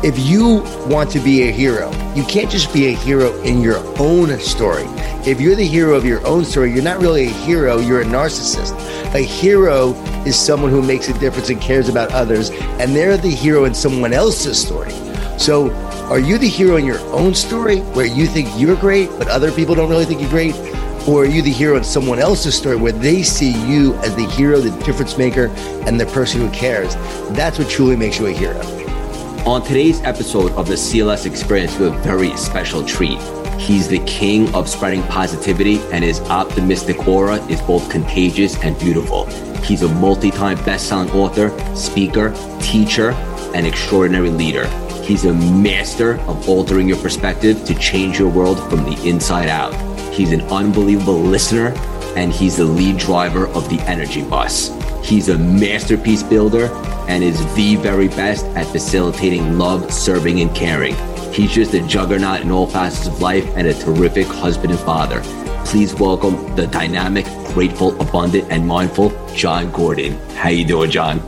If you want to be a hero, you can't just be a hero in your own story. If you're the hero of your own story, you're not really a hero, you're a narcissist. A hero is someone who makes a difference and cares about others, and they're the hero in someone else's story. So, are you the hero in your own story where you think you're great, but other people don't really think you're great? Or are you the hero in someone else's story where they see you as the hero, the difference maker, and the person who cares? That's what truly makes you a hero. On today's episode of the CLS Experience, we have a very special treat. He's the king of spreading positivity, and his optimistic aura is both contagious and beautiful. He's a multi time best selling author, speaker, teacher, and extraordinary leader. He's a master of altering your perspective to change your world from the inside out. He's an unbelievable listener, and he's the lead driver of the Energy Bus. He's a masterpiece builder and is the very best at facilitating love, serving, and caring. He's just a juggernaut in all facets of life and a terrific husband and father. Please welcome the dynamic, grateful, abundant, and mindful Jon Gordon. How you doing, Jon?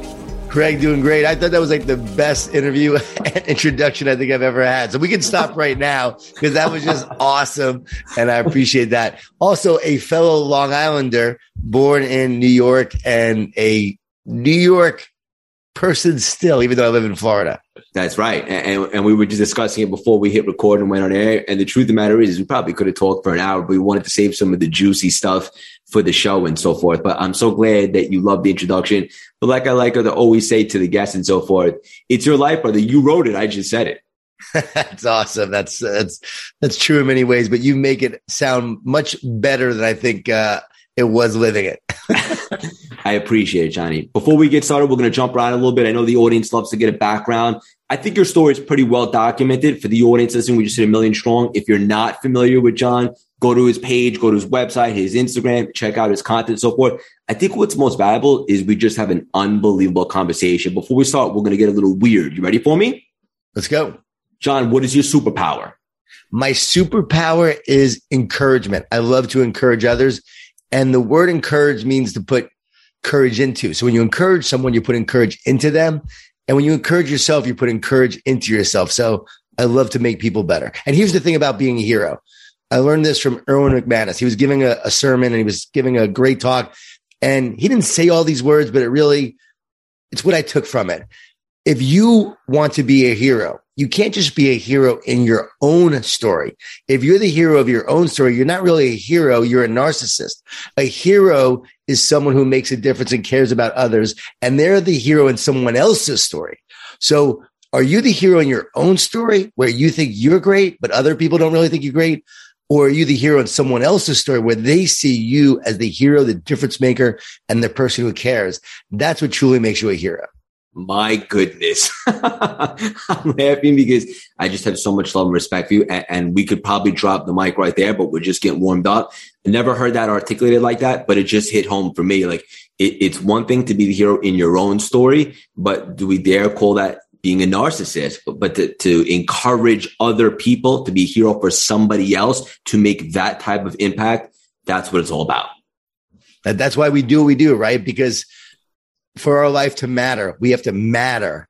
Craig, doing great. I thought that was like the best interview and introduction I think I've ever had. So we can stop right now because that was just awesome. And I appreciate that. Also, a fellow Long Islander born in New York and a New York person still, even though I live in Florida. That's right. And, and we were just discussing it before we hit record and went on air. And the truth of the matter is, is we probably could have talked for an hour, but we wanted to save some of the juicy stuff for the show and so forth. But I'm so glad that you love the introduction. But like I like to always say to the guests and so forth, it's your life, brother. You wrote it. I just said it. that's awesome. That's that's that's true in many ways, but you make it sound much better than I think uh, it was living it. I appreciate it, Johnny. Before we get started, we're going to jump around a little bit. I know the audience loves to get a background. I think your story is pretty well documented for the audience listening. We just hit a million strong. If you're not familiar with Jon, go to his page, go to his website, his Instagram, check out his content, so forth. I think what's most valuable is we just have an unbelievable conversation. Before we start, we're going to get a little weird. You ready for me? Let's go. Jon, what is your superpower? My superpower is encouragement. I love to encourage others. And the word encourage means to put courage into. So when you encourage someone, you put courage into them. And when you encourage yourself, you put courage into yourself. So I love to make people better. And here's the thing about being a hero. I learned this from Erwin McManus. He was giving a, a sermon and he was giving a great talk. And he didn't say all these words, but it really, it's what I took from it. If you want to be a hero, you can't just be a hero in your own story. If you're the hero of your own story, you're not really a hero, you're a narcissist. A hero is someone who makes a difference and cares about others, and they're the hero in someone else's story. So, are you the hero in your own story where you think you're great, but other people don't really think you're great? Or are you the hero in someone else's story where they see you as the hero, the difference maker, and the person who cares? That's what truly makes you a hero. My goodness. I'm laughing because I just have so much love and respect for you. And, and, we could probably drop the mic right there, but we're just getting warmed up. I never heard that articulated like that, but it just hit home for me. Like it, it's one thing to be the hero in your own story, but do we dare call that being a narcissist? But, but to, to encourage other people to be a hero for somebody else to make that type of impact, that's what it's all about. That's why we do what we do, right? Because for our life to matter, we have to matter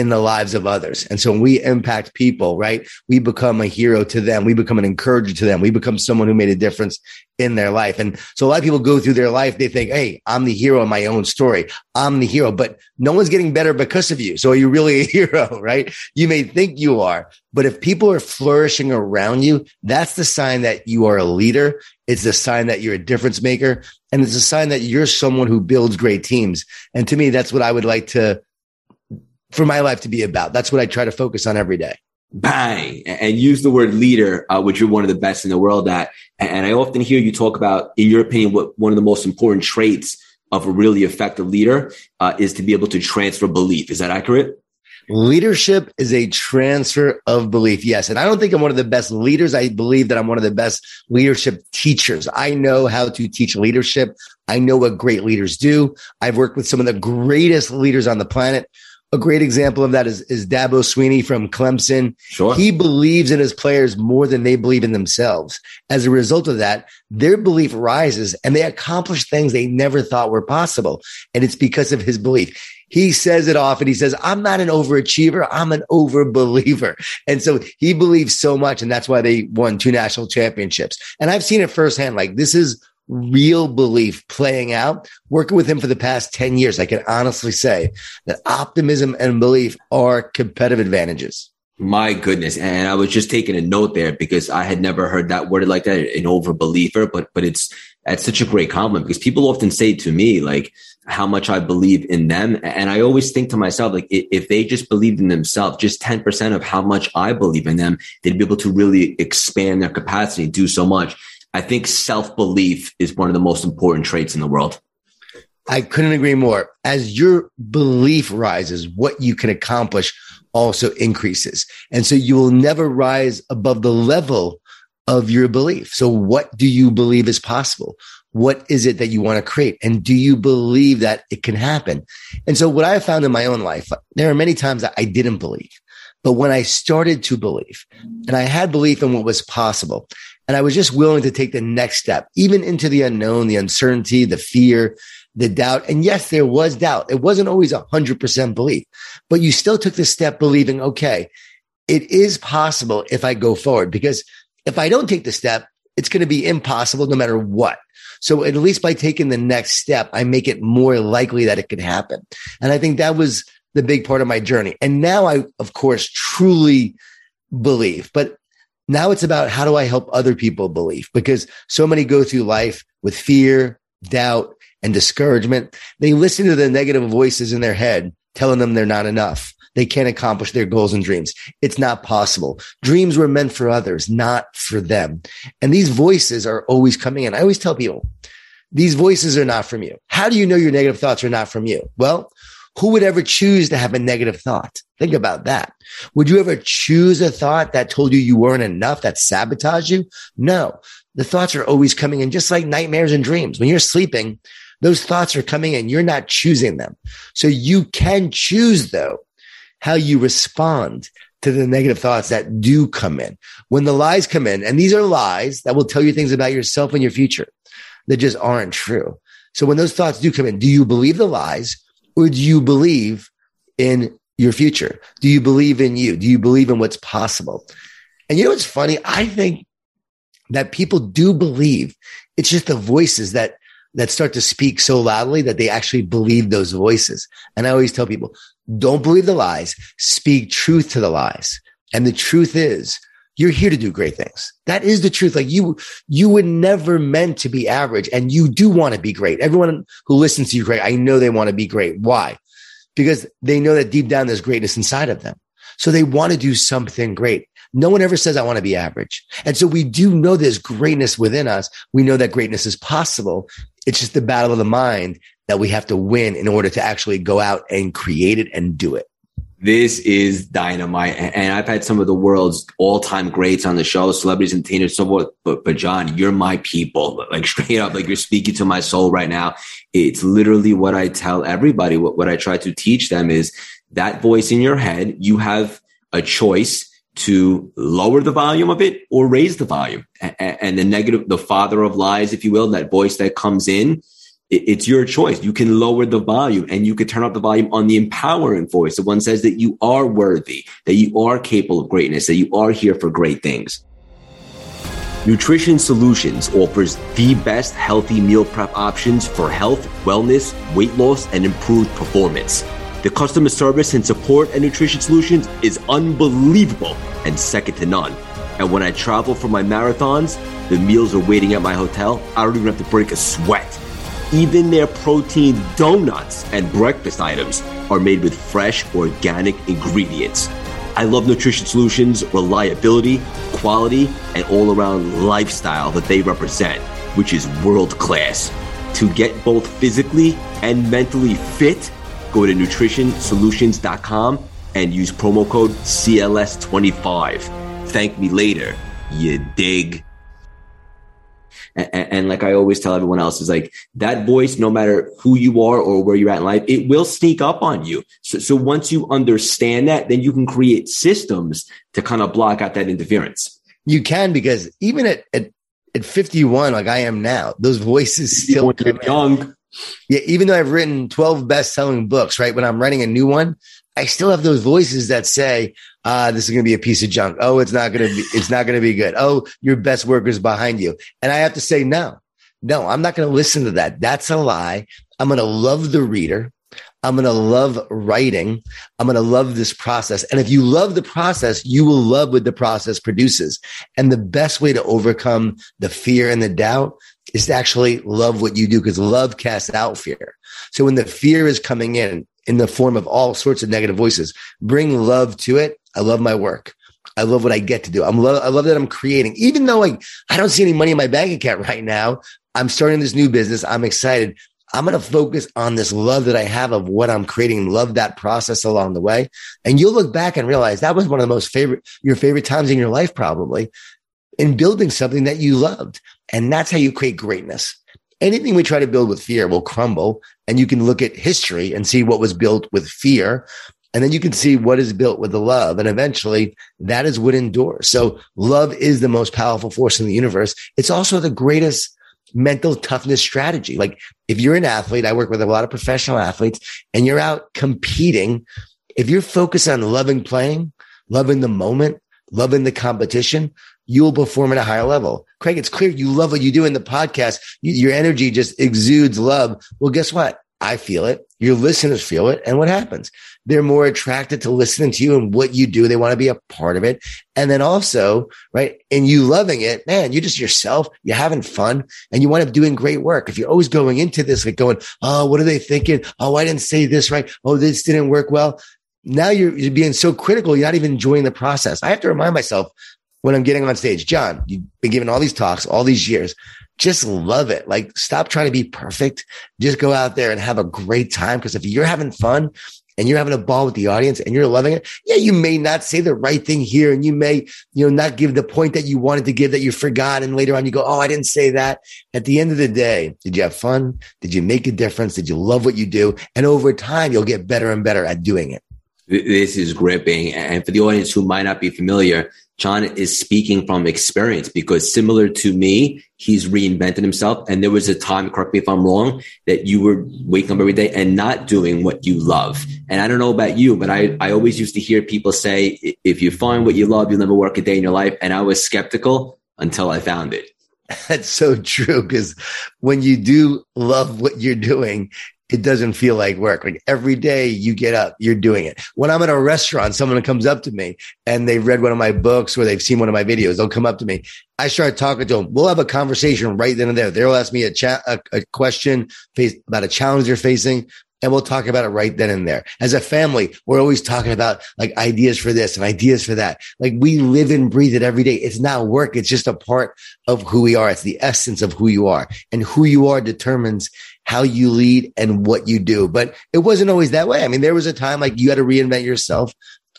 in the lives of others. And so when we impact people, right, we become a hero to them. We become an encourager to them. We become someone who made a difference in their life. And so a lot of people go through their life, they think, Hey, I'm the hero in my own story. I'm the hero, but no one's getting better because of you. So are you really a hero, right? You may think you are, but if people are flourishing around you, that's the sign that you are a leader. It's the sign that you're a difference maker. And it's a sign that you're someone who builds great teams. And to me, that's what I would like to, for my life to be about. That's what I try to focus on every day. Bang. And use the word leader, uh, which you're one of the best in the world at. And I often hear you talk about, in your opinion, what one of the most important traits of a really effective leader uh, is to be able to transfer belief. Is that accurate? Leadership is a transfer of belief. Yes. And I don't think I'm one of the best leaders. I believe that I'm one of the best leadership teachers. I know how to teach leadership. I know what great leaders do. I've worked with some of the greatest leaders on the planet. A great example of that is, is Dabo Swinney from Clemson. Sure. He believes in his players more than they believe in themselves. As a result of that, their belief rises and they accomplish things they never thought were possible. And it's because of his belief he says it often. He says, I'm not an overachiever. I'm an overbeliever. And so he believes so much. And that's why they won two national championships. And I've seen it firsthand. Like this is real belief playing out. Working with him for the past 10 years, I can honestly say that optimism and belief are competitive advantages. My goodness. And I was just taking a note there because I had never heard that worded like that, an overbeliever, but, but it's, that's such a great compliment because people often say to me, like, how much I believe in them. And I always think to myself, like, if they just believed in themselves, just 10% of how much I believe in them, they'd be able to really expand their capacity, do so much. I think self belief is one of the most important traits in the world. I couldn't agree more. As your belief rises, what you can accomplish also increases. And so you will never rise above the level of your belief. So what do you believe is possible? What is it that you want to create? And do you believe that it can happen? And so what I have found in my own life, there are many times that I didn't believe, but when I started to believe and I had belief in what was possible and I was just willing to take the next step, even into the unknown, the uncertainty, the fear, the doubt. And yes, there was doubt. It wasn't always a hundred percent belief, but you still took the step believing, okay, it is possible if I go forward because if I don't take the step, it's going to be impossible no matter what. So at least by taking the next step, I make it more likely that it could happen. And I think that was the big part of my journey. And now I, of course, truly believe, but now it's about how do I help other people believe? Because so many go through life with fear, doubt, and discouragement. They listen to the negative voices in their head telling them they're not enough they can't accomplish their goals and dreams. It's not possible. Dreams were meant for others, not for them. And these voices are always coming in. I always tell people, these voices are not from you. How do you know your negative thoughts are not from you? Well, who would ever choose to have a negative thought? Think about that. Would you ever choose a thought that told you you weren't enough, that sabotaged you? No. The thoughts are always coming in, just like nightmares and dreams. When you're sleeping, those thoughts are coming in. You're not choosing them. So you can choose though how you respond to the negative thoughts that do come in. When the lies come in, and these are lies that will tell you things about yourself and your future that just aren't true. So when those thoughts do come in, do you believe the lies do you believe in your future? Do you believe in you? Do you believe in what's possible? And you know what's funny? I think that people do believe it's just the voices that that start to speak so loudly that they actually believe those voices. And I always tell people, don't believe the lies, speak truth to the lies. And the truth is, you're here to do great things. That is the truth. Like you, you were never meant to be average and you do want to be great. Everyone who listens to you, great, I know they want to be great. Why? Because they know that deep down there's greatness inside of them. So they want to do something great. No one ever says, I want to be average. And so we do know there's greatness within us. We know that greatness is possible. It's just the battle of the mind that we have to win in order to actually go out and create it and do it. This is dynamite. And I've had some of the world's all time greats on the show, celebrities, and entertainers, so forth. But, but Jon, you're my people. Like straight up, like you're speaking to my soul right now. It's literally what I tell everybody. What, what I try to teach them is that voice in your head, you have a choice to lower the volume of it or raise the volume. And the negative, the father of lies, if you will, that voice that comes in, it's your choice. You can lower the volume and you can turn up the volume on the empowering voice. The one says that you are worthy, that you are capable of greatness, that you are here for great things. Nutrition Solutions offers the best healthy meal prep options for health, wellness, weight loss, and improved performance. The customer service and support at Nutrition Solutions is unbelievable and second to none. And when I travel for my marathons, the meals are waiting at my hotel. I don't even have to break a sweat. Even their protein donuts and breakfast items are made with fresh, organic ingredients. I love Nutrition Solutions' reliability, quality, and all around lifestyle that they represent, which is world class. To get both physically and mentally fit, go to nutritionsolutions.com and use promo code CLS25. Thank me later. You dig? And, and, like I always tell everyone else, is like that voice, no matter who you are or where you're at in life, it will sneak up on you. So, so once you understand that, then you can create systems to kind of block out that interference. You can because even at, at, at 51, like I am now, those voices still young. Yeah, even though I've written 12 best-selling books, right? When I'm writing a new one, I still have those voices that say, uh, this is going to be a piece of junk. Oh, it's not going to be, it's not going to be good. Oh, your best work is behind you. And I have to say, no, no, I'm not going to listen to that. That's a lie. I'm going to love the reader. I'm going to love writing. I'm going to love this process. And if you love the process, you will love what the process produces. And the best way to overcome the fear and the doubt is to actually love what you do because love casts out fear. So when the fear is coming in, in the form of all sorts of negative voices, bring love to it I love my work. I love what I get to do. I'm lo- I love that I'm creating, even though like I don't see any money in my bank account right now. I'm starting this new business. I'm excited. I'm going to focus on this love that I have of what I'm creating. Love that process along the way. And you'll look back and realize that was one of the most favorite, your favorite times in your life, probably in building something that you loved. And that's how you create greatness. Anything we try to build with fear will crumble. And you can look at history and see what was built with fear and then you can see what is built with the love. And eventually that is what endures. So love is the most powerful force in the universe. It's also the greatest mental toughness strategy. Like if you're an athlete, I work with a lot of professional athletes and you're out competing. If you're focused on loving playing, loving the moment, loving the competition, you will perform at a higher level. Craig, it's clear you love what you do in the podcast. You, your energy just exudes love. Well, guess what? I feel it. Your listeners feel it. And what happens? They're more attracted to listening to you and what you do. They want to be a part of it. And then also, right. And you loving it, man, you're just yourself. You're having fun and you wind up doing great work. If you're always going into this, like going, Oh, what are they thinking? Oh, I didn't say this right. Oh, this didn't work well. Now you're, you're being so critical. You're not even enjoying the process. I have to remind myself when I'm getting on stage, Jon, you've been giving all these talks all these years just love it. Like stop trying to be perfect. Just go out there and have a great time. Cause if you're having fun and you're having a ball with the audience and you're loving it, yeah, you may not say the right thing here and you may, you know, not give the point that you wanted to give that you forgot. And later on you go, Oh, I didn't say that. At the end of the day, did you have fun? Did you make a difference? Did you love what you do? And over time, you'll get better and better at doing it. This is gripping. And for the audience who might not be familiar, Jon is speaking from experience because similar to me, he's reinvented himself. And there was a time, correct me if I'm wrong, that you were waking up every day and not doing what you love. And I don't know about you, but I, I always used to hear people say, if you find what you love, you'll never work a day in your life. And I was skeptical until I found it. That's so true. Because when you do love what you're doing, it doesn't feel like work. Like every day you get up, you're doing it. When I'm at a restaurant, someone comes up to me and they've read one of my books or they've seen one of my videos. They'll come up to me. I start talking to them. We'll have a conversation right then and there. They'll ask me a chat, a, a question face, about a challenge they're facing. And we'll talk about it right then and there. As a family, we're always talking about like ideas for this and ideas for that. Like we live and breathe it every day. It's not work. It's just a part of who we are. It's the essence of who you are and who you are determines how you lead and what you do. But it wasn't always that way. I mean, there was a time like you had to reinvent yourself.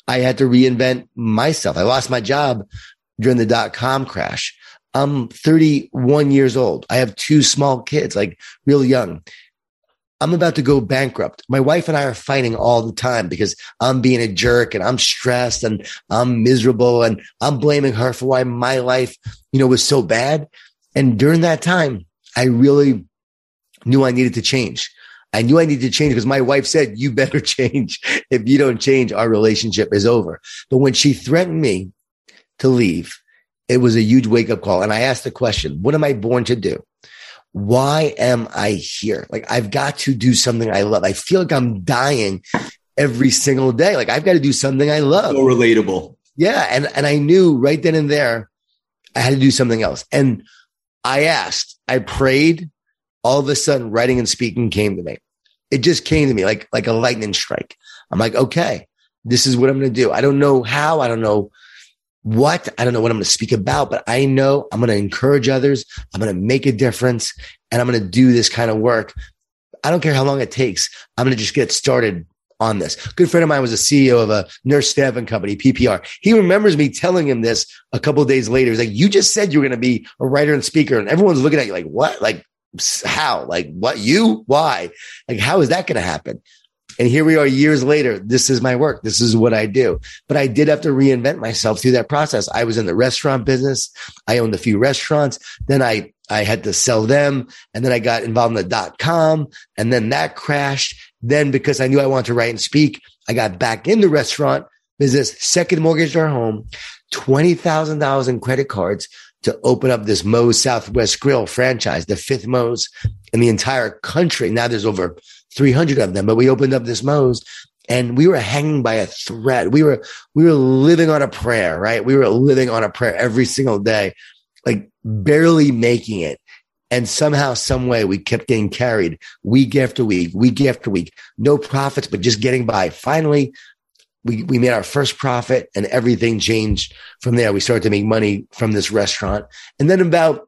I had to reinvent myself. I lost my job during the dot com crash. I'm 31 years old. I have two small kids, like real young. I'm about to go bankrupt. My wife and I are fighting all the time because I'm being a jerk and I'm stressed and I'm miserable and I'm blaming her for why my life, you know, was so bad. And during that time, I really knew I needed to change. I knew I needed to change because my wife said, you better change. If you don't change, our relationship is over. But when she threatened me to leave, it was a huge wake up call. And I asked the question, what am I born to do? Why am I here? Like I've got to do something I love. I feel like I'm dying every single day. Like I've got to do something I love. So relatable. Yeah. And, and I knew right then and there, I had to do something else. And I asked, I prayed, all of a sudden writing and speaking came to me. It just came to me like, like a lightning strike. I'm like, okay, this is what I'm going to do. I don't know how. I don't know what. I don't know what I'm going to speak about, but I know I'm going to encourage others. I'm going to make a difference and I'm going to do this kind of work. I don't care how long it takes. I'm going to just get started on this. Good friend of mine was a CEO of a nurse staffing company, PPR. He remembers me telling him this a couple days later. He's like, you just said you were going to be a writer and speaker. And everyone's looking at you like, what? Like, how? Like, what? You? Why? Like, how is that going to happen? And here we are years later. This is my work. This is what I do. But I did have to reinvent myself through that process. I was in the restaurant business. I owned a few restaurants. Then I, I had to sell them. And then I got involved in the dot com and then that crashed. Then because I knew I wanted to write and speak, I got back in the restaurant business, second mortgage our home, $20,000 in credit cards to open up this Moe's Southwest Grill franchise, the fifth Moe's in the entire country. Now there's over 300 of them, but we opened up this Moe's and we were hanging by a thread. We were, we were living on a prayer, right? We were living on a prayer every single day, like barely making it. And somehow, some way we kept getting carried week after week, week after week, no profits, but just getting by. Finally, we, we made our first profit and everything changed from there. We started to make money from this restaurant. And then about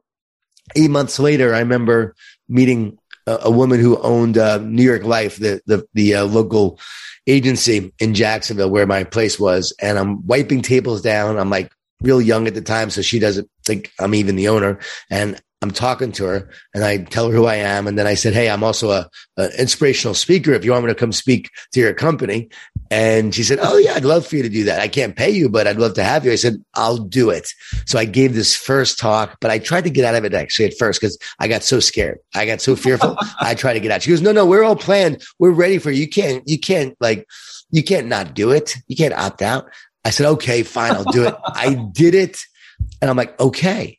eight months later, I remember meeting a, a woman who owned uh, New York Life, the the, the uh, local agency in Jacksonville where my place was, and I'm wiping tables down. I'm like real young at the time, so she doesn't think I'm even the owner, and I'm talking to her and I tell her who I am. And then I said, Hey, I'm also a, a, inspirational speaker. If you want me to come speak to your company. And she said, Oh yeah, I'd love for you to do that. I can't pay you, but I'd love to have you. I said, I'll do it. So I gave this first talk, but I tried to get out of it actually at first because I got so scared. I got so fearful. I tried to get out. She goes, No, no, we're all planned. We're ready for you. You can't, you can't like, you can't not do it. You can't opt out. I said, okay, fine. I'll do it. I did it. And I'm like, okay,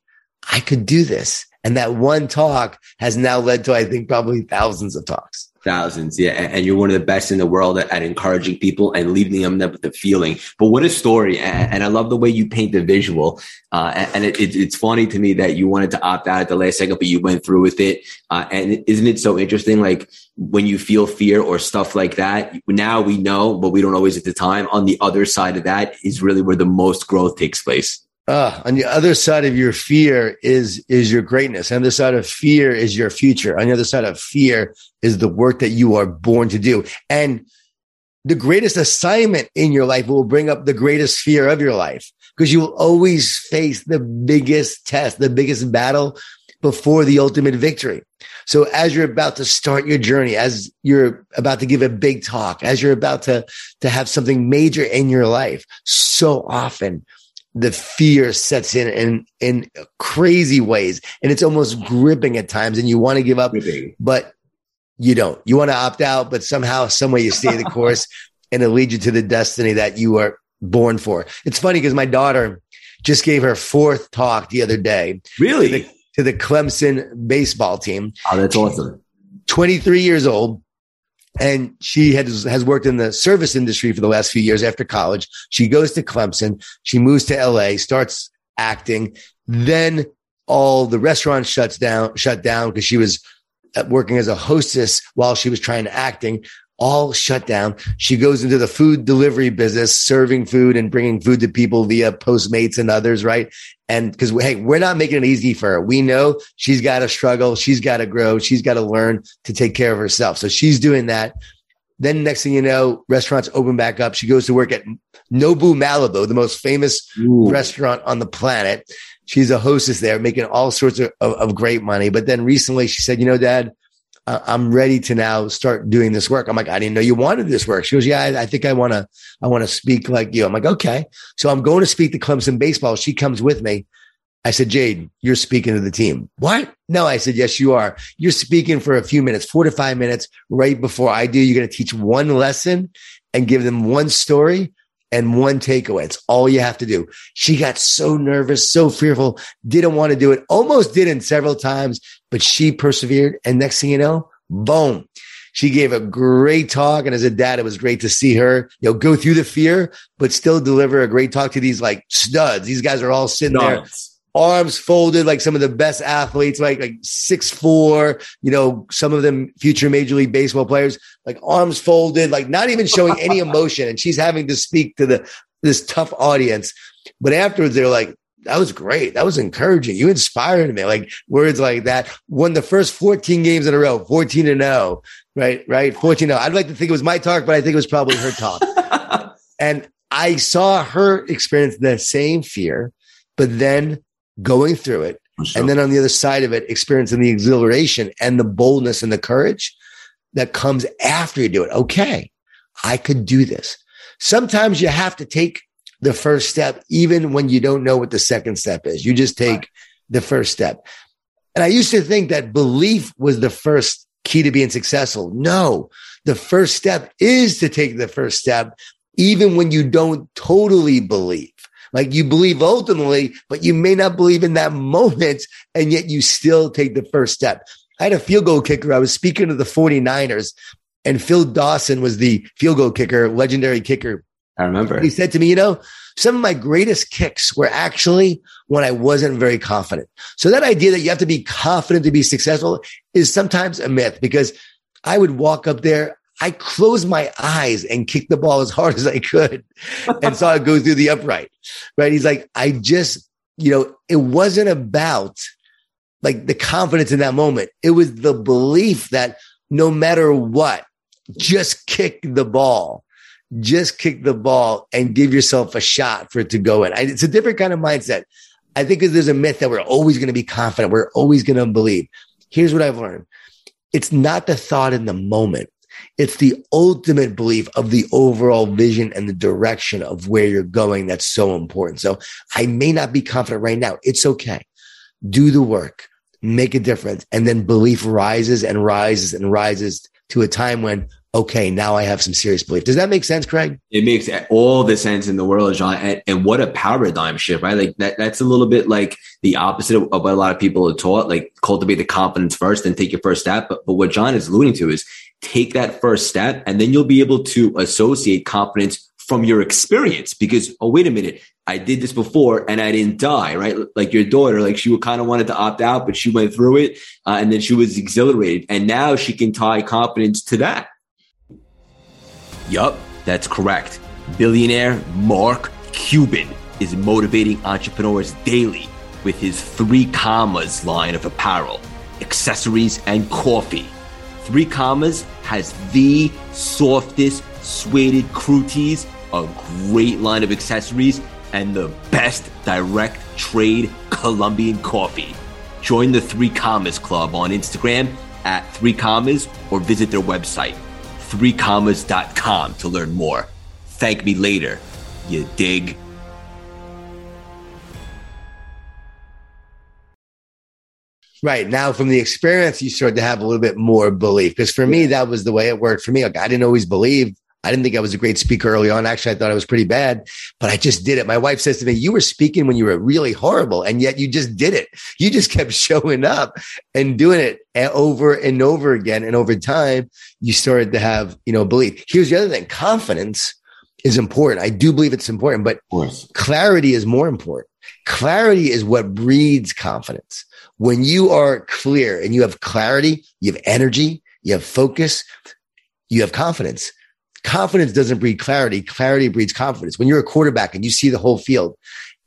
I could do this. And that one talk has now led to, I think, probably thousands of talks. Thousands, yeah. And you're one of the best in the world at, encouraging people and leaving them with the feeling. But what a story. And, I love the way you paint the visual. Uh, and it, it, it's funny to me that you wanted to opt out at the last second, but you went through with it. Uh, and isn't it so interesting? Like when you feel fear or stuff like that, now we know, but we don't always at the time. On the other side of that is really where the most growth takes place. Uh, on the other side of your fear is is your greatness. On the other side of fear is your future. On the other side of fear is the work that you are born to do. And the greatest assignment in your life will bring up the greatest fear of your life because you will always face the biggest test, the biggest battle before the ultimate victory. So as you're about to start your journey, as you're about to give a big talk, as you're about to, to have something major in your life, so often the fear sets in in in crazy ways. And it's almost gripping at times and you want to give up gripping. but you don't. You want to opt out but somehow some way you stay the course and it leads you to the destiny that you are born for. It's funny because my daughter just gave her fourth talk the other day really? to the, to the clemson baseball team. Oh that's awesome. 23 years old and she has, has worked in the service industry for the last few years after college. She goes to Clemson. She moves to LA, starts acting. Then all the restaurants shuts down, shut down because she was uh, working as a hostess while she was trying to acting all shut down. She goes into the food delivery business, serving food and bringing food to people via Postmates and others, right? And because, hey, we're not making it easy for her. We know she's got to struggle. She's got to grow. She's got to learn to take care of herself. So she's doing that. Then next thing you know, restaurants open back up. She goes to work at Nobu Malibu, the most famous Ooh. restaurant on the planet. She's a hostess there, making all sorts of, of, of great money. But then recently she said, you know, dad, I'm ready to now start doing this work. I'm like, I didn't know you wanted this work. She goes, yeah, I, I think I want to, I want to speak like you. I'm like, okay. So I'm going to speak to Clemson baseball. She comes with me. I said, Jade, you're speaking to the team. What? No, I said, yes, you are. You're speaking for a few minutes, four to five minutes right before I do. You're going to teach one lesson and give them one story and one takeaway. It's all you have to do. She got so nervous, so fearful, didn't want to do it, almost didn't several times, but she persevered. And next thing you know, boom. She gave a great talk. And as a dad, it was great to see her, you know, go through the fear, but still deliver a great talk to these like studs. These guys are all sitting there arms folded like some of the best athletes, like like six four, you know, some of them future major league baseball players, like arms folded, like not even showing any emotion. And she's having to speak to the this tough audience. But afterwards, they're like, that was great. That was encouraging. You inspired me. Like words like that. Won the first 14 games in a row, 14 and 0. Right, right. Fortunately, I'd like to think it was my talk, but I think it was probably her talk. and I saw her experience the same fear, but then going through it. Sure. And then on the other side of it, experiencing the exhilaration and the boldness and the courage that comes after you do it. Okay, I could do this. Sometimes you have to take the first step, even when you don't know what the second step is. You just take right. the first step. And I used to think that belief was the first key to being successful. No, the first step is to take the first step, even when you don't totally believe. Like you believe ultimately, but you may not believe in that moment. And yet you still take the first step. I had a field goal kicker. I was speaking to the 49ers and Phil Dawson was the field goal kicker, legendary kicker. I remember. He said to me, you know, some of my greatest kicks were actually when I wasn't very confident. So that idea that you have to be confident to be successful is sometimes a myth because I would walk up there. I closed my eyes and kicked the ball as hard as I could and saw it go through the upright. Right. He's like, I just, you know, it wasn't about like the confidence in that moment. It was the belief that no matter what, just kick the ball. Just kick the ball and give yourself a shot for it to go in. It's a different kind of mindset. I think there's a myth that we're always going to be confident. We're always going to believe. Here's what I've learned. It's not the thought in the moment. It's the ultimate belief of the overall vision and the direction of where you're going that's so important. So I may not be confident right now. It's okay. Do the work, make a difference. And then belief rises and rises and rises to a time when, okay, now I have some serious belief. Does that make sense, Craig? It makes all the sense in the world, Jon. And, and what a paradigm shift, right? Like that, that's a little bit like the opposite of, what a lot of people are taught, like cultivate the confidence first and take your first step. But, but what Jon is alluding to is take that first step and then you'll be able to associate confidence from your experience. Because oh wait a minute i did this before and i didn't die right? Like your daughter like she kind of wanted to opt out but she went through it uh, and then she was exhilarated. And now she can tie confidence to that. Yup that's correct. Billionaire mark cuban is motivating entrepreneurs daily with his three commas line of apparel accessories and coffee three commas has the softest suede crew tees a great line of accessories, and the best direct trade Colombian coffee. Join the Three Commas Club on Instagram at Three Commas or visit their website, threecommas.com to learn more. Thank me later. You dig? Right. Now, from the experience, you start to have a little bit more belief. Because for me, that was the way it worked for me. Like, I didn't always believe I didn't think I was a great speaker early on. Actually, I thought I was pretty bad, but I just did it. My wife says to me, You were speaking when you were really horrible, and yet you just did it. You just kept showing up and doing it over and over again. And over time, you started to have, you know, belief. Here's the other thing confidence is important. I do believe it's important, but clarity is more important. Clarity is what breeds confidence. When you are clear and you have clarity, you have energy, you have focus, you have confidence confidence doesn't breed clarity. Clarity breeds confidence. When you're a quarterback and you see the whole field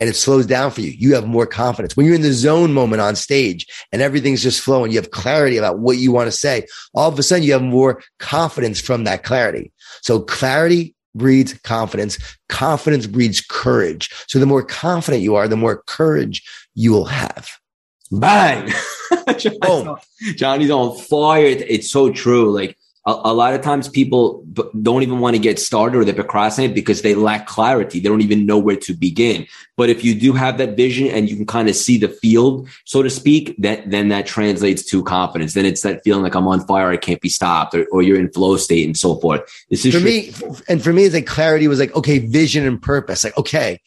and it slows down for you, you have more confidence. When you're in the zone moment on stage and everything's just flowing, you have clarity about what you want to say. All of a sudden you have more confidence from that clarity. So clarity breeds confidence. Confidence breeds courage. So the more confident you are, the more courage you will have. Bang. Johnny's on fire. It's so true. Like a, a, lot of times people b- don't even want to get started or they procrastinate because they lack clarity. They don't even know where to begin. But if you do have that vision and you can kind of see the field, so to speak, that then that translates to confidence. Then it's that feeling like I'm on fire, I can't be stopped, or, or you're in flow state and so forth. This is for me, and for me, it's like clarity was like, okay, vision and purpose. Like, okay,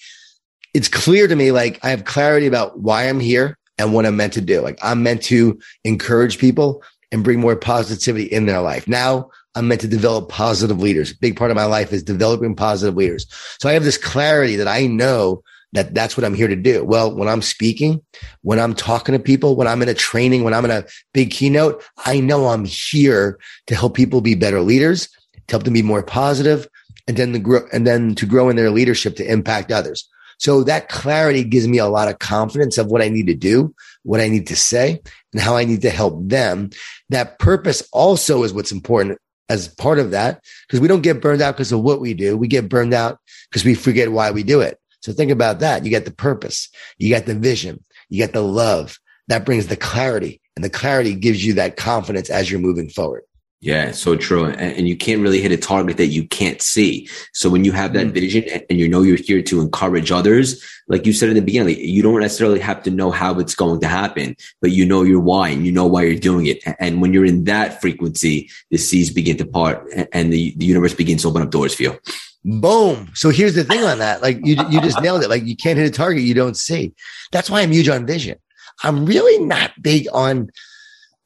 it's clear to me, like I have clarity about why I'm here and what I'm meant to do. Like I'm meant to encourage people and bring more positivity in their life. Now I'm meant to develop positive leaders. A big part of my life is developing positive leaders. So I have this clarity that I know that that's what I'm here to do. Well, when I'm speaking, when I'm talking to people, when I'm in a training, when I'm in a big keynote, I know I'm here to help people be better leaders, to help them be more positive, and then to grow and then to grow in their leadership to impact others. So that clarity gives me a lot of confidence of what I need to do, what I need to say, and how I need to help them. That purpose also is what's important as part of that because we don't get burned out because of what we do. We get burned out because we forget why we do it. So think about that. You get the purpose, you get the vision, you get the love. That brings the clarity, and the clarity gives you that confidence as you're moving forward. Yeah, so true. And, you can't really hit a target that you can't see. So when you have that mm. vision and you know you're here to encourage others, like you said in the beginning, you don't necessarily have to know how it's going to happen, but you know your why and you know why you're doing it. And when you're in that frequency, the seas begin to part and the, the universe begins to open up doors for you. Boom. So here's the thing on that. Like you, you just nailed it. Like you can't hit a target you don't see. That's why I'm huge on vision. I'm really not big on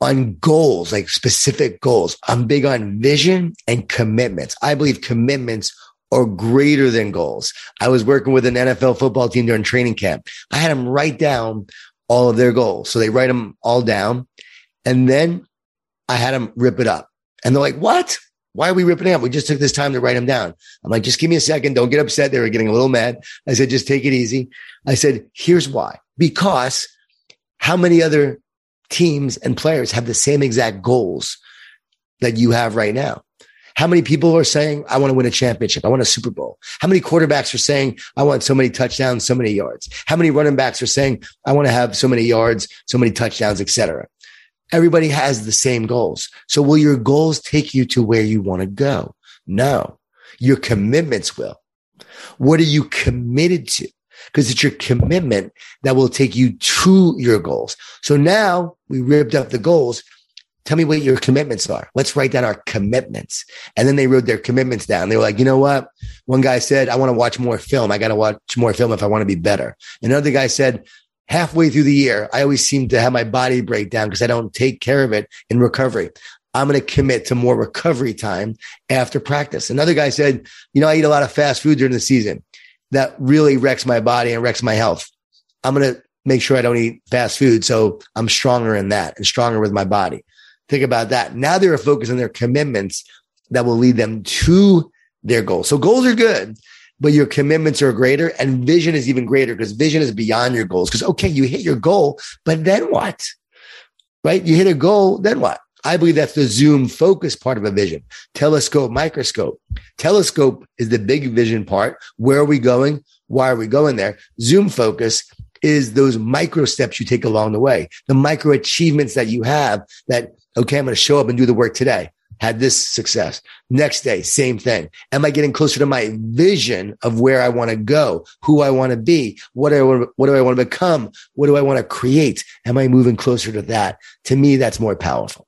on goals, like specific goals. I'm big on vision and commitments. I believe commitments are greater than goals. I was working with an NFL football team during training camp. I had them write down all of their goals. So they write them all down. And then I had them rip it up. And they're like, what? Why are we ripping it up? We just took this time to write them down. I'm like, just give me a second. Don't get upset. They were getting a little mad. I said, just take it easy. I said, here's why. Because how many other teams and players have the same exact goals that you have right now. How many people are saying, I want to win a championship? I want a Super Bowl. How many quarterbacks are saying, I want so many touchdowns, so many yards? How many running backs are saying, I want to have so many yards, so many touchdowns, etc. Everybody has the same goals. So will your goals take you to where you want to go? No, your commitments will. What are you committed to? Because it's your commitment that will take you to your goals. So now we ripped up the goals. Tell me what your commitments are. Let's write down our commitments. And then they wrote their commitments down. They were like, you know what? One guy said, I want to watch more film. I got to watch more film if I want to be better. Another guy said, halfway through the year, I always seem to have my body break down because I don't take care of it in recovery. I'm going to commit to more recovery time after practice. Another guy said, you know, I eat a lot of fast food during the season that really wrecks my body and wrecks my health. I'm going to make sure I don't eat fast food. So I'm stronger in that and stronger with my body. Think about that. Now they're focused on their commitments that will lead them to their goals. So goals are good, but your commitments are greater and vision is even greater because vision is beyond your goals. Because, okay, you hit your goal, but then what? Right? You hit a goal, then what? I believe that's the zoom focus part of a vision. Telescope, microscope. Telescope is the big vision part. Where are we going? Why are we going there? Zoom focus is those micro steps you take along the way, the micro achievements that you have that, okay, I'm going to show up and do the work today. Had this success. Next day, same thing. Am I getting closer to my vision of where I want to go, who I want to be, what I want, what do I want to become, what do I want to create? Am I moving closer to that? To me, that's more powerful.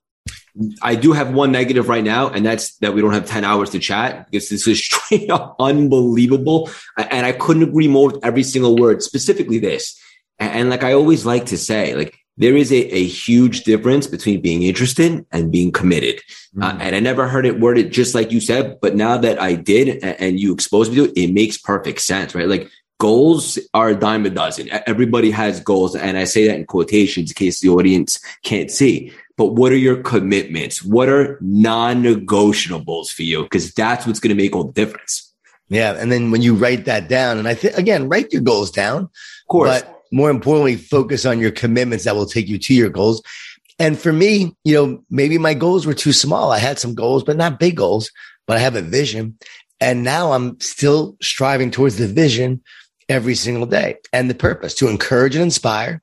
I do have one negative right now, and that's that we don't have 10 hours to chat because this is straight up unbelievable. And I couldn't agree more with every single word, specifically this. And like I always like to say, like there is a, a huge difference between being interested and being committed. Mm-hmm. Uh, and I never heard it worded just like you said, but now that I did and you exposed me to it, it makes perfect sense, right? Like goals are a dime a dozen. Everybody has goals. And I say that in quotations in case the audience can't see but what are your commitments? What are non negotiables for you? Because that's what's going to make all the difference. Yeah. And then when you write that down, and I think, again, write your goals down. Of course. But more importantly, focus on your commitments that will take you to your goals. And for me, you know, maybe my goals were too small. I had some goals, but not big goals, but I have a vision. And now I'm still striving towards the vision every single day and the purpose to encourage and inspire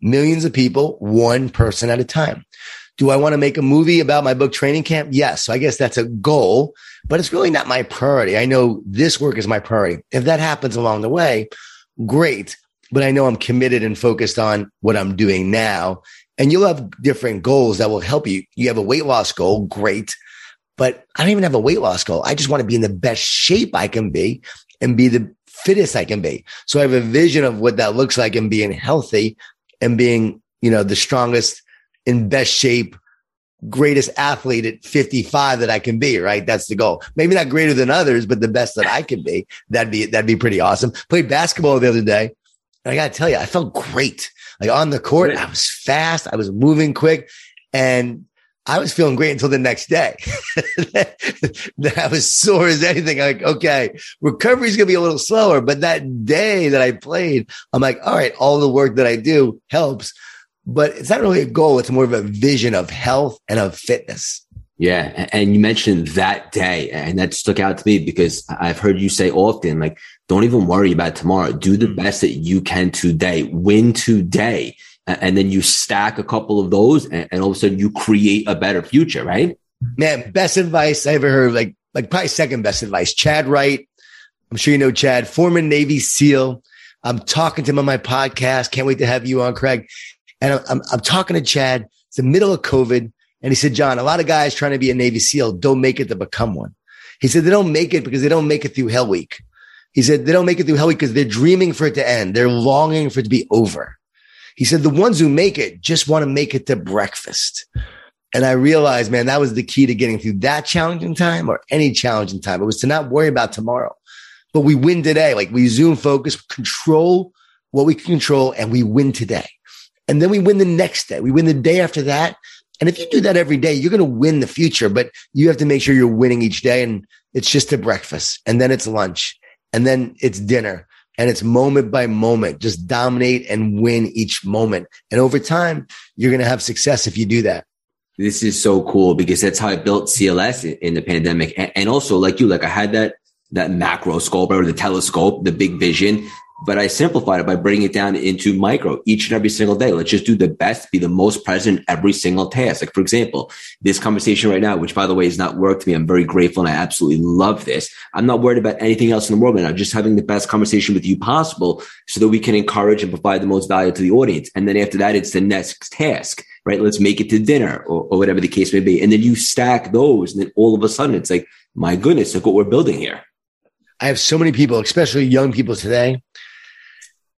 millions of people, one person at a time. Do I want to make a movie about my book training camp? Yes. So I guess that's a goal, but it's really not my priority. I know this work is my priority. If that happens along the way, great. But I know I'm committed and focused on what I'm doing now. And you'll have different goals that will help you. You have a weight loss goal. Great. But I don't even have a weight loss goal. I just want to be in the best shape I can be and be the fittest I can be. So I have a vision of what that looks like and being healthy and being, you know, the strongest in best shape, greatest athlete at 55 that I can be, right? That's the goal. Maybe not greater than others, but the best that I can be. That'd be, that'd be pretty awesome. Played basketball the other day. And I got to tell you, I felt great. Like on the court, I was fast. I was moving quick. And I was feeling great until the next day. I was sore as anything. I'm like, okay, recovery's going to be a little slower. But that day that I played, I'm like, all right, all the work that I do helps. But it's not really a goal. It's more of a vision of health and of fitness. Yeah. And you mentioned that day, and that stuck out to me because I've heard you say often, like, don't even worry about tomorrow. Do the mm-hmm. best that you can today. Win today and then you stack a couple of those and, and all of a sudden you create a better future, right? Man, best advice I ever heard, like, like probably second best advice. Chad Wright. I'm sure you know Chad, former Navy SEAL. I'm talking to him on my podcast. Can't wait to have you on, Craig. And I'm, I'm, talking to Chad. It's the middle of COVID. And he said, Jon, a lot of guys trying to be a Navy SEAL don't make it to become one. He said, they don't make it because they don't make it through Hell Week. He said, they don't make it through Hell Week because they're dreaming for it to end. They're longing for it to be over. He said, the ones who make it just want to make it to breakfast. And I realized, man, that was the key to getting through that challenging time or any challenging time. It was to not worry about tomorrow, but we win today. Like we zoom focus, control what we can control, and we win today. And then we win the next day. We win the day after that. And if you do that every day, you're going to win the future, but you have to make sure you're winning each day. And it's just a breakfast and then it's lunch and then it's dinner and it's moment by moment. Just dominate and win each moment. And over time, you're going to have success if you do that. This is so cool because that's how I built CLS in the pandemic. And also, like you, like I had that that macro scope or the telescope, the big vision but I simplified it by bringing it down into micro each and every single day. Let's just do the best, be the most present every single task. Like, for example, this conversation right now, which by the way is not work to me. I'm very grateful and I absolutely love this. I'm not worried about anything else in the world right now, just having the best conversation with you possible so that we can encourage and provide the most value to the audience. And then after that, it's the next task, right? Let's make it to dinner or, or whatever the case may be. And then you stack those. And then all of a sudden it's like, my goodness, look what we're building here. I have so many people, especially young people today,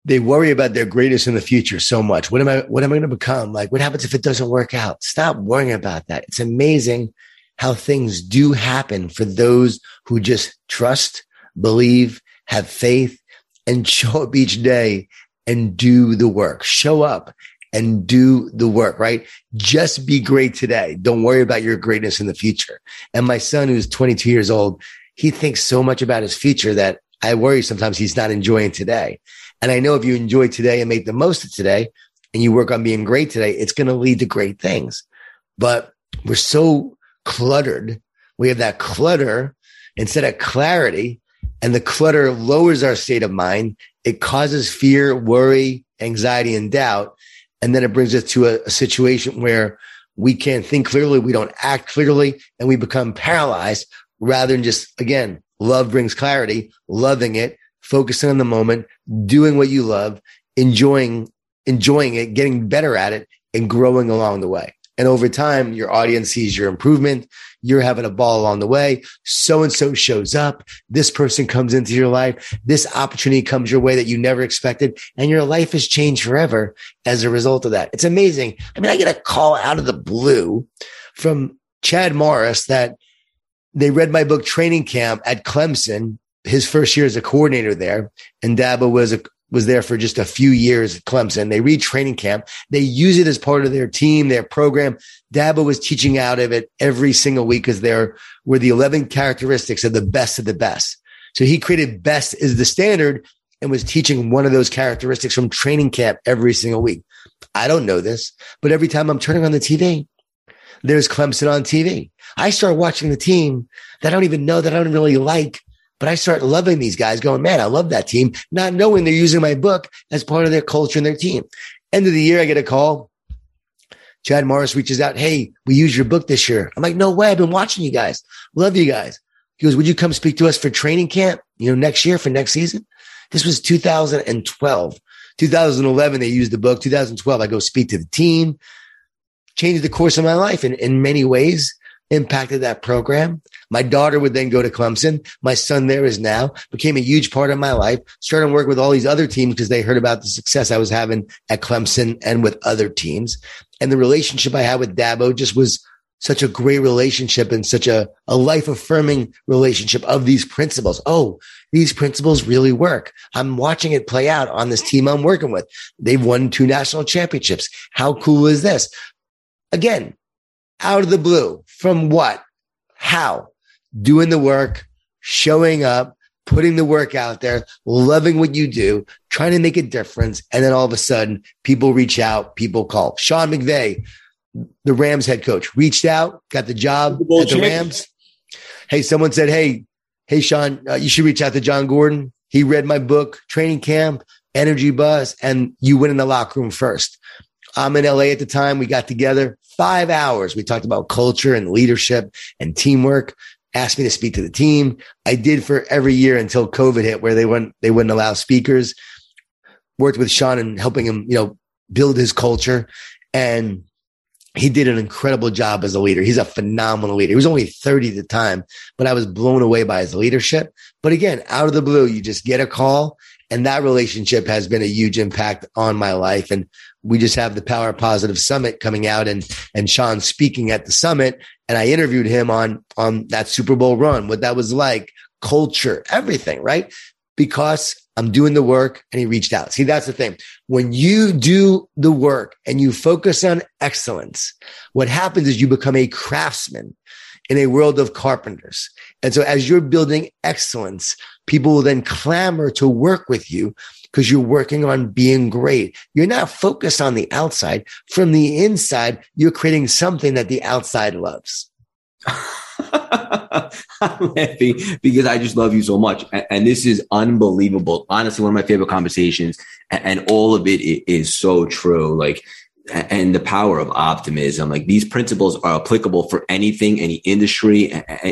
they worry about their greatness in the future so much. What am I, what am I going to become? Like, what happens if it doesn't work out? Stop worrying about that. It's amazing how things do happen for those who just trust, believe, have faith, and show up each day and do the work. Show up and do the work, right? Just be great today. Don't worry about your greatness in the future. And my son, who's 22 years old, he thinks so much about his future that I worry sometimes he's not enjoying today. And I know if you enjoy today and make the most of today and you work on being great today, it's going to lead to great things. But we're so cluttered. We have that clutter instead of clarity and the clutter lowers our state of mind. It causes fear, worry, anxiety, and doubt. And then it brings us to a, a situation where we can't think clearly. We don't act clearly and we become paralyzed rather than just, again, love brings clarity, loving it, focusing on the moment, doing what you love, enjoying, enjoying it, getting better at it and growing along the way. And over time, your audience sees your improvement. You're having a ball along the way. So and so shows up. This person comes into your life. This opportunity comes your way that you never expected. And your life has changed forever as a result of that. It's amazing. I mean, I get a call out of the blue from Chad Morris that they read my book Training Camp at Clemson his first year as a coordinator there, and Dabo was a, was there for just a few years at Clemson. They read training camp. They use it as part of their team, their program. Dabo was teaching out of it every single week because there were the 11 characteristics of the best of the best. So he created best is the standard and was teaching one of those characteristics from training camp every single week. I don't know this, but every time I'm turning on the TV, there's Clemson on TV. I start watching the team that I don't even know that I don't really like but I start loving these guys, going, man, I love that team, not knowing they're using my book as part of their culture and their team. End of the year, I get a call. Chad Morris reaches out, Hey, we use your book this year. I'm like, no way. I've been watching you guys. Love you guys. He goes, would you come speak to us for training camp, you know, next year for next season? This was 2012. 2011, they used the book. 2012, I go speak to the team, changed the course of my life in, in many ways impacted that program. My daughter would then go to Clemson. My son there is now became a huge part of my life. Started working with all these other teams because they heard about the success I was having at Clemson and with other teams. And the relationship I had with Dabo just was such a great relationship and such a, a life affirming relationship of these principles. Oh, these principles really work. I'm watching it play out on this team I'm working with. They've won two national championships. How cool is this? Again, out of the blue. From what? How? Doing the work, showing up, putting the work out there, loving what you do, trying to make a difference. And then all of a sudden, people reach out, people call. Sean McVay, the Rams head coach, reached out, got the job at the Rams. Hey, someone said, Hey, hey, Sean, uh, you should reach out to Jon Gordon. He read my book, Training Camp, Energy Bus, and you went in the locker room first. I'm in LA at the time. We got together five hours. We talked about culture and leadership and teamwork. Asked me to speak to the team. I did for every year until COVID hit, where they wouldn't they wouldn't allow speakers. Worked with Sean and helping him, you know, build his culture, and he did an incredible job as a leader. He's a phenomenal leader. He was only 30 at the time, but I was blown away by his leadership. But again, out of the blue, you just get a call and that relationship has been a huge impact on my life. And we just have the Power Positive Summit coming out and, and Sean speaking at the summit. And I interviewed him on, on that Super Bowl run, what that was like, culture, everything, right? Because I'm doing the work and he reached out. See, that's the thing. When you do the work and you focus on excellence, what happens is you become a craftsman in a world of carpenters. And so as you're building excellence, people will then clamor to work with you because you're working on being great. You're not focused on the outside. From the inside, you're creating something that the outside loves. I'm laughing because I just love you so much. And, this is unbelievable. Honestly, one of my favorite conversations. And, all of it is so true. Like, and the power of optimism. Like these principles are applicable for anything, any industry,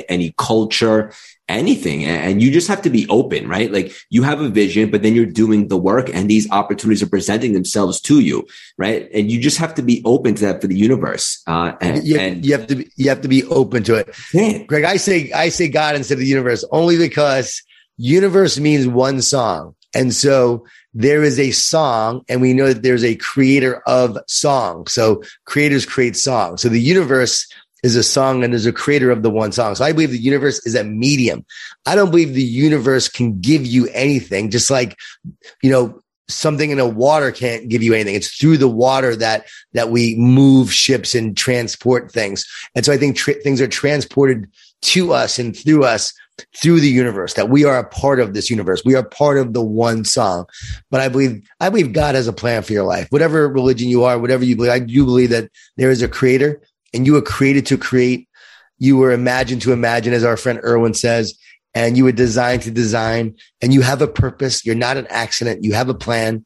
any culture, anything. And you just have to be open, right? Like you have a vision, but then you're doing the work and these opportunities are presenting themselves to you, right? And you just have to be open to that for the universe. Uh, and, you, and you have to, be, you have to be open to it. Craig, I say, I say God instead of the universe only because universe means one song. And so there is a song and we know that there's a creator of song. So creators create songs. So the universe is a song and is a creator of the one song. So I believe the universe is a medium. I don't believe the universe can give you anything, just like, you know, something in a water can't give you anything. It's through the water that, that we move ships and transport things. And so I think tra- things are transported to us and through us through the universe that we are a part of this universe we are part of the one song but i believe i believe god has a plan for your life whatever religion you are whatever you believe i do believe that there is a creator and you were created to create you were imagined to imagine as our friend erwin says and you were designed to design and you have a purpose you're not an accident you have a plan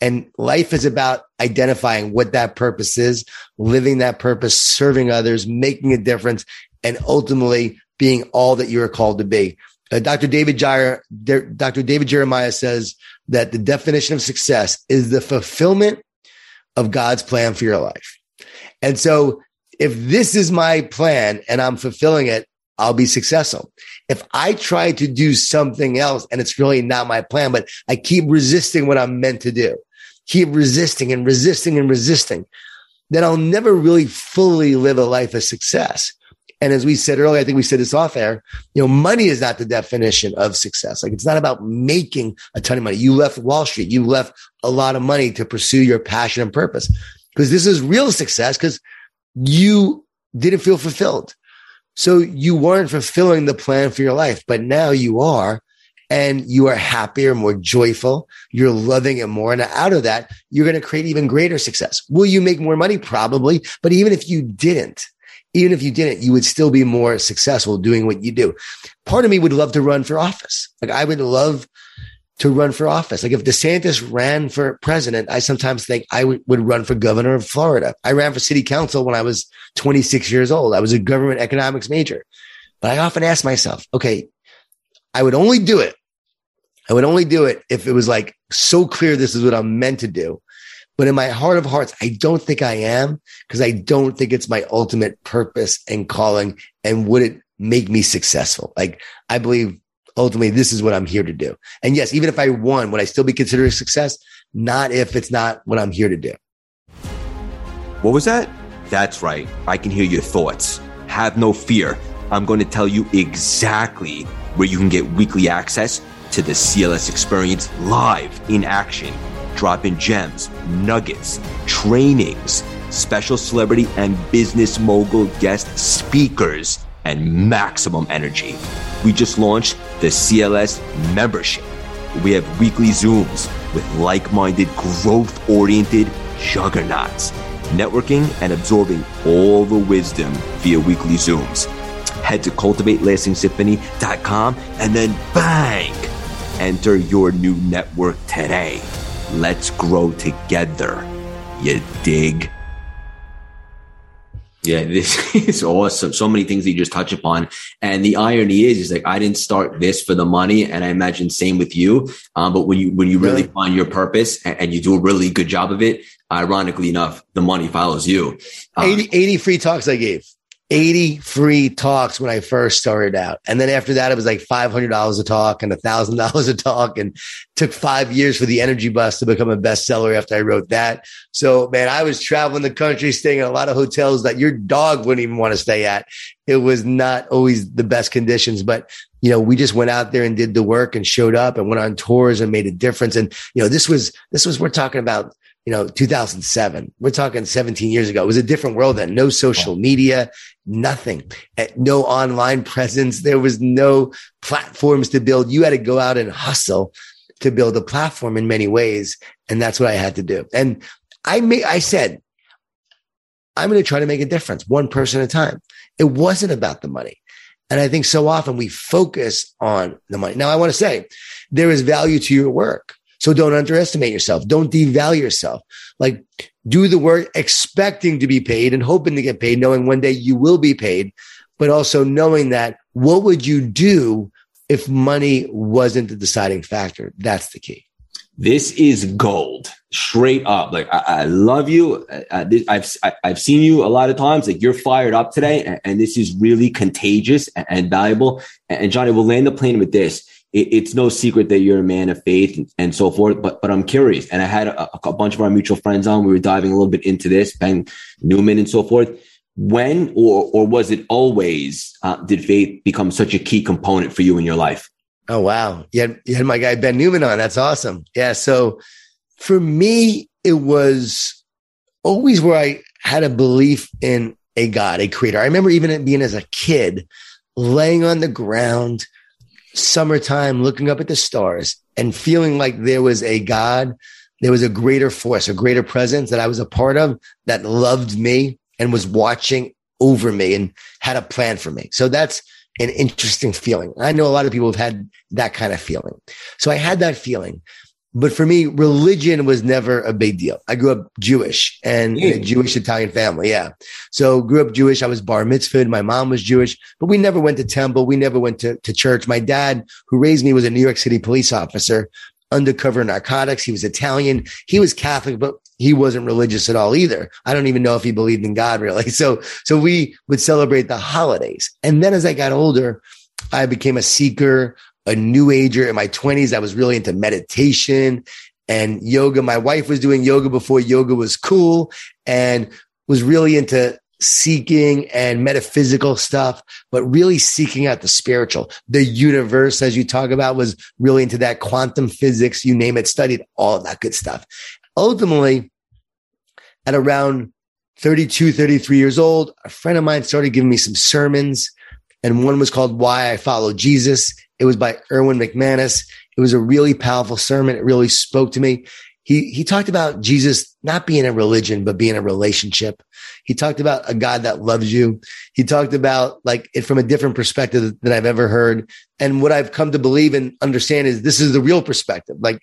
and life is about identifying what that purpose is living that purpose serving others making a difference and ultimately being all that you are called to be. Uh, Dr. David Jire, Dr. David Jeremiah says that the definition of success is the fulfillment of God's plan for your life. And so if this is my plan and I'm fulfilling it, I'll be successful. If I try to do something else and it's really not my plan, but I keep resisting what I'm meant to do, keep resisting and resisting and resisting, then I'll never really fully live a life of success. And as we said earlier, I think we said this off air, you know, money is not the definition of success. Like it's not about making a ton of money. You left Wall Street, you left a lot of money to pursue your passion and purpose because this is real success because you didn't feel fulfilled. So you weren't fulfilling the plan for your life, but now you are and you are happier, more joyful. You're loving it more. And out of that, you're going to create even greater success. Will you make more money? Probably. But even if you didn't, even if you didn't, you would still be more successful doing what you do. Part of me would love to run for office. Like I would love to run for office. Like if DeSantis ran for president, I sometimes think I w- would run for governor of Florida. I ran for city council when I was 26 years old. I was a government economics major. But I often ask myself, okay, I would only do it. I would only do it if it was like so clear this is what I'm meant to do but in my heart of hearts, I don't think I am because I don't think it's my ultimate purpose and calling. And would it make me successful? Like I believe ultimately this is what I'm here to do. And yes, even if I won, would I still be considered a success? Not if it's not what I'm here to do. What was that? That's right. I can hear your thoughts. Have no fear. I'm going to tell you exactly where you can get weekly access to the CLS experience live in action dropping gems, nuggets, trainings, special celebrity and business mogul guest speakers, and maximum energy. We just launched the CLS membership. We have weekly Zooms with like minded, growth oriented juggernauts, networking and absorbing all the wisdom via weekly Zooms. Head to cultivatelastingsymphony.com and then bang! Enter your new network today. Let's grow together. You dig? Yeah, this is awesome. So many things that you just touch upon. And the irony is, is like I didn't start this for the money, and I imagine same with you. Um, but when you when you really find your purpose and, and, you do a really good job of it, ironically enough, the money follows you. Um, 80, 80 free talks I gave. 80 free talks when I first started out. And then after that, it was like $500 a talk and $1,000 a talk and took five years for the energy bus to become a bestseller after I wrote that. So man, I was traveling the country, staying in a lot of hotels that your dog wouldn't even want to stay at. It was not always the best conditions, but you know, we just went out there and did the work and showed up and went on tours and made a difference. And, you know, this was, this was, we're talking about you know, 2007. We're talking 17 years ago. It was a different world then. No social media, nothing, eh, no online presence. There was no platforms to build. You had to go out and hustle to build a platform in many ways. And that's what I had to do. And I made, I said, I'm going to try to make a difference one person at a time. It wasn't about the money. And I think so often we focus on the money. Now I want to say there is value to your work. So don't underestimate yourself. Don't devalue yourself. Like do the work expecting to be paid and hoping to get paid, knowing one day you will be paid, but also knowing that what would you do if money wasn't the deciding factor? That's the key. This is gold, straight up. Like I, I love you. I, I've I've seen you a lot of times. Like you're fired up today, and, and this is really contagious and, and valuable. And Johnny, we'll land the plane with this it, it's no secret that you're a man of faith and, and, so forth. But but I'm curious, and I had a, a, bunch of our mutual friends on. We were diving a little bit into this, Ben Newman and so forth. When or or was it always uh, did faith become such a key component for you in your life? Oh wow, you you had my guy Ben Newman on. That's awesome. Yeah. So for me, it was always where I had a belief in a God, a creator. I remember even being as a kid, laying on the ground summertime, looking up at the stars and feeling like there was a God, there was a greater force, a greater presence that I was a part of that loved me and was watching over me and had a plan for me. So that's an interesting feeling. I know a lot of people have had that kind of feeling. So I had that feeling. But for me, religion was never a big deal. I grew up Jewish and in a mm. Jewish Italian family. Yeah. So grew up Jewish. I was bar mitzvahed. My mom was Jewish, but we never went to temple. We never went to, to church. My dad, who raised me, was a New York City police officer, undercover narcotics. He was Italian. He was Catholic, but he wasn't religious at all either. I don't even know if he believed in God really. So, so we would celebrate the holidays. And then as I got older, I became a seeker a new ager in my 20s. I was really into meditation and yoga. My wife was doing yoga before yoga was cool and was really into seeking and metaphysical stuff, but really seeking out the spiritual. The universe, as you talk about, was really into that quantum physics, you name it, studied all that good stuff. Ultimately, at around 32, 33 years old, a friend of mine started giving me some sermons, and one was called Why I Follow Jesus. It was by Erwin McManus. It was a really powerful sermon. It really spoke to me. He, he talked about Jesus not being a religion, but being a relationship. He talked about a God that loves you. He talked about like it from a different perspective than I've ever heard. And what I've come to believe and understand is this is the real perspective. Like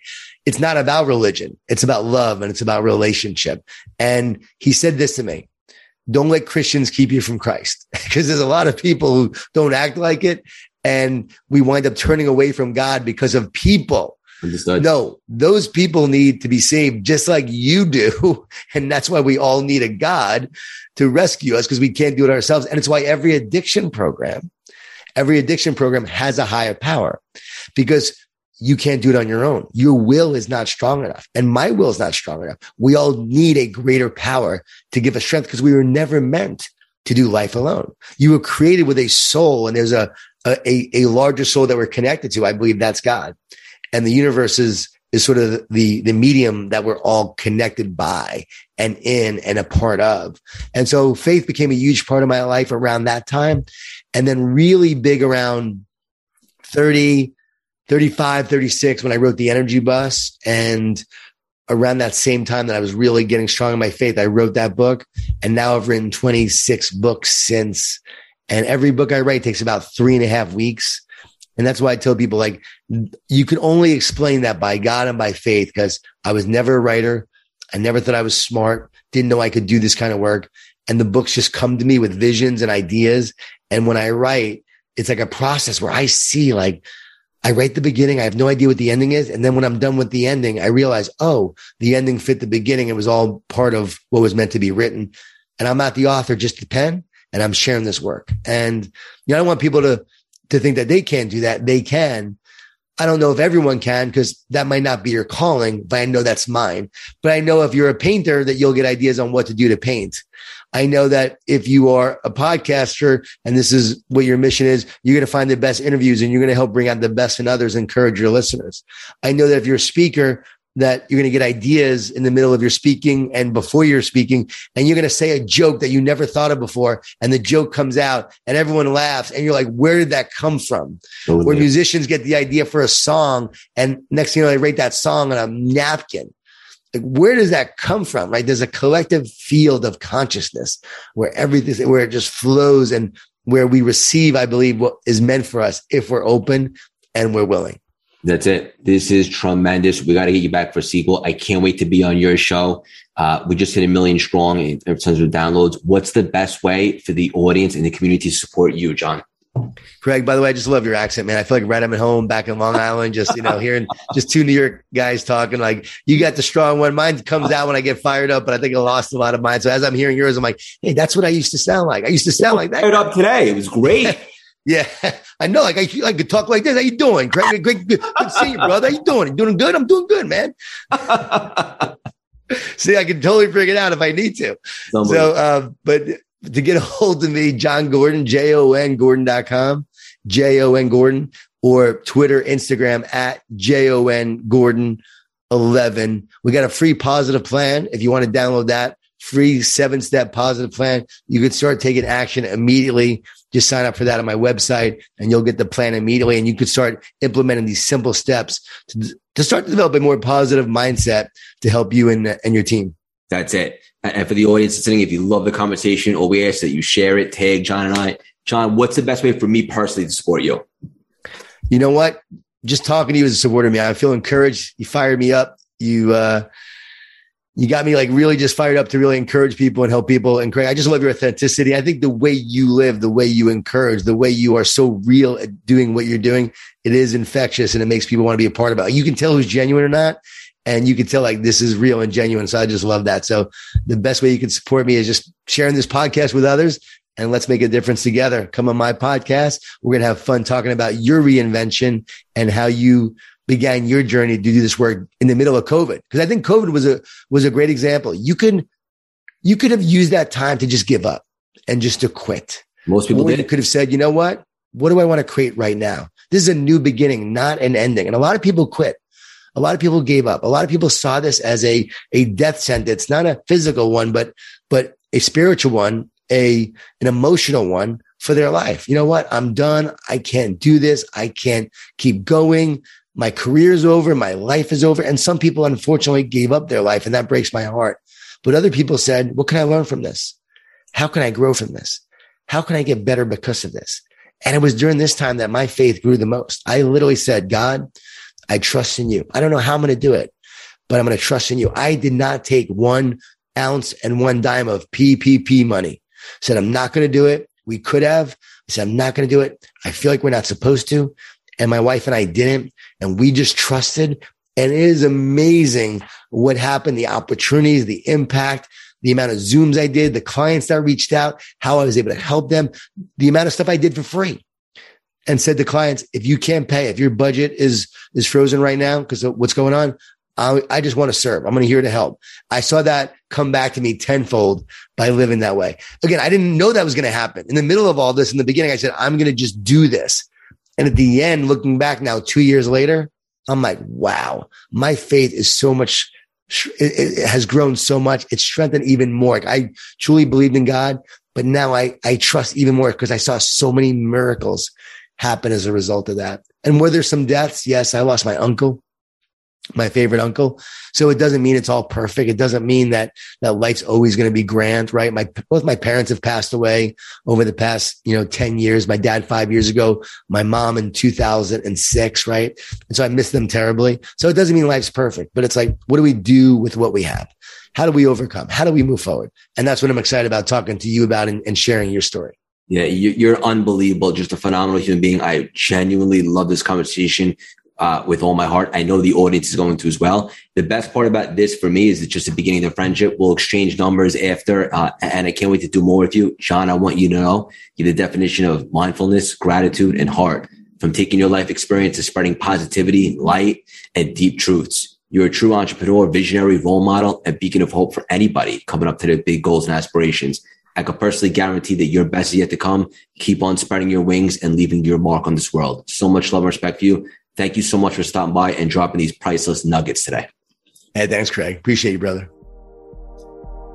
it's not about religion. It's about love and it's about relationship. And he said this to me. Don't let Christians keep you from Christ because there's a lot of people who don't act like it and we wind up turning away from God because of people. Understood. No, those people need to be saved just like you do. And that's why we all need a God to rescue us because we can't do it ourselves. And it's why every addiction program, every addiction program has a higher power because you can't do it on your own. Your will is not strong enough and my will is not strong enough. We all need a greater power to give us strength because we were never meant to do life alone. You were created with a soul and there's a, a, a larger soul that we're connected to. I believe that's God. And the universe is, is sort of the, the medium that we're all connected by and in and a part of. And so faith became a huge part of my life around that time. And then really big around 30, 35, 36 when I wrote the energy bus and around that same time that I was really getting strong in my faith, I wrote that book. And now I've written 26 books since. And every book I write takes about three and a half weeks. And that's why I tell people like, you can only explain that by God and by faith because I was never a writer. I never thought I was smart, didn't know I could do this kind of work. And the books just come to me with visions and ideas. And when I write, it's like a process where I see like, I write the beginning. I have no idea what the ending is. And then when I'm done with the ending, I realize, oh, the ending fit the beginning. It was all part of what was meant to be written. And I'm not the author, just the pen, and I'm sharing this work. And you know, I don't want people to to think that they can't do that. They can. I don't know if everyone can because that might not be your calling, but I know that's mine. But I know if you're a painter that you'll get ideas on what to do to paint. I know that if you are a podcaster and this is what your mission is, you're going to find the best interviews and you're going to help bring out the best in others, encourage your listeners. I know that if you're a speaker, that you're going to get ideas in the middle of your speaking and before you're speaking, and you're going to say a joke that you never thought of before, and the joke comes out and everyone laughs, and you're like, where did that come from? Oh, totally. Where musicians get the idea for a song, and next thing you know, they write that song on a napkin. Like, where does that come from? Right? There's a collective field of consciousness where everything, where it just flows and where we receive, I believe, what is meant for us if we're open and we're willing. That's it. This is tremendous. We got to get you back for sequel. I can't wait to be on your show. Uh, we just hit a million strong in terms of downloads. What's the best way for the audience and the community to support you, Jon? Craig, by the way, I just love your accent, man. I feel like right I'm at home back in Long Island, just, you know, hearing just two New York guys talking. Like, you got the strong one. Mine comes out when I get fired up, but I think I lost a lot of mine. So as I'm hearing yours, I'm like, hey, that's what I used to sound like. I used to sound like that. Fired up today. It was great. yeah, I know. Like, I, I could talk like this. How you doing, Craig? Great, good, good to see you, brother. How you doing? You doing good? I'm doing good, man. See, I can totally figure it out if I need to. So, uh, but to get a hold of me, Jon Gordon, J O N Gordon.com, J O N Gordon, or Twitter, Instagram at J O N Gordon 11. We got a free positive plan. If you want to download that free seven step positive plan, you could start taking action immediately. Just sign up for that on my website and you'll get the plan immediately. And you could start implementing these simple steps to, to start to develop a more positive mindset to help you and, and your team. That's it. And for the audience listening, if you love the conversation, or we ask that you share it, tag Jon and I. Jon, what's the best way for me personally to support you? You know what? Just talking to you a supporter, man. I feel encouraged. You fired me up. You uh you got me like really just fired up to really encourage people and help people. And Craig, I just love your authenticity. I think the way you live, the way you encourage, the way you are so real at doing what you're doing, it is infectious and it makes people want to be a part of it. You can tell who's genuine or not and you can tell like this is real and genuine. So I just love that. So the best way you can support me is just sharing this podcast with others and let's make a difference together. Come on my podcast. We're going to have fun talking about your reinvention and how you began your journey to do this work in the middle of COVID. Cause I think COVID was a, was a great example. You can, you could have used that time to just give up and just to quit. Most people did. Could have said, you know what? What do I want to create right now? This is a new beginning, not an ending. And a lot of people quit. A lot of people gave up. A lot of people saw this as a, a death sentence, not a physical one, but, but a spiritual one, a, an emotional one for their life. You know what? I'm done. I can't do this. I can't keep going. My career is over. My life is over. And some people unfortunately gave up their life and that breaks my heart. But other people said, what can I learn from this? How can I grow from this? How can I get better because of this? And it was during this time that my faith grew the most. I literally said, God, I trust in you. I don't know how I'm going to do it, but I'm going to trust in you. I did not take one ounce and one dime of PPP money. Said, I'm not going to do it. We could have. I said, I'm not going to do it. I feel like we're not supposed to. And my wife and I didn't. And we just trusted. And it is amazing what happened, the opportunities, the impact, the amount of Zooms I did, the clients that reached out, how I was able to help them, the amount of stuff I did for free and said to clients, if you can't pay, if your budget is, is frozen right now because of what's going on, I, I just want to serve. I'm going to here to help. I saw that come back to me tenfold by living that way. Again, I didn't know that was going to happen. In the middle of all this, in the beginning, I said, I'm going to just do this. And at the end, looking back now, two years later, I'm like, wow, my faith is so much, it, it has grown so much. It's strengthened even more. I truly believed in God, but now I, I trust even more because I saw so many miracles happen as a result of that. And were there some deaths? Yes, I lost my uncle my favorite uncle. So it doesn't mean it's all perfect. It doesn't mean that that life's always going to be grand, right? My both my parents have passed away over the past, you know, 10 years. My dad 5 years ago, my mom in 2006, right? And so I miss them terribly. So it doesn't mean life's perfect, but it's like what do we do with what we have? How do we overcome? How do we move forward? And that's what I'm excited about talking to you about and, and sharing your story. Yeah, you're unbelievable. Just a phenomenal human being. I genuinely love this conversation uh, with all my heart. I know the audience is going to as well. The best part about this for me is it's just the beginning of the friendship. We'll exchange numbers after, uh, and I can't wait to do more with you. Jon, I want you to know you're the definition of mindfulness, gratitude, and heart. From taking your life experience to spreading positivity, light, and deep truths. You're a true entrepreneur, visionary, role model, and beacon of hope for anybody coming up to their big goals and aspirations. I could personally guarantee that your best is yet to come. Keep on spreading your wings and leaving your mark on this world. So much love and respect for you. Thank you so much for stopping by and dropping these priceless nuggets today. Hey, thanks, Craig. Appreciate you, brother.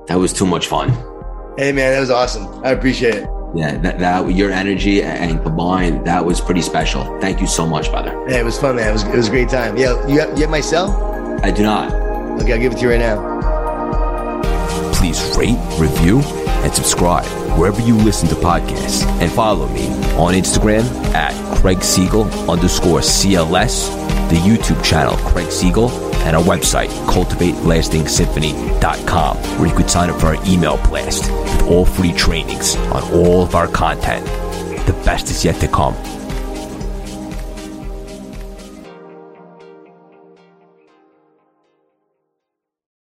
That was too much fun. Hey, man, that was awesome. I appreciate it. Yeah, that, that your energy and combined, that was pretty special. Thank you so much, brother. Yeah, it was fun, man. It was, it was a great time. Yeah, you have, you have my cell? I do not. Okay, I'll give it to you right now. Please rate, review, and subscribe wherever you listen to podcasts. And follow me on Instagram at Craig Siegel underscore CLS, the YouTube channel Craig Siegel, and our website, cultivatelastingsymphony.com, where you could sign up for our email blast with all free trainings on all of our content. The best is yet to come.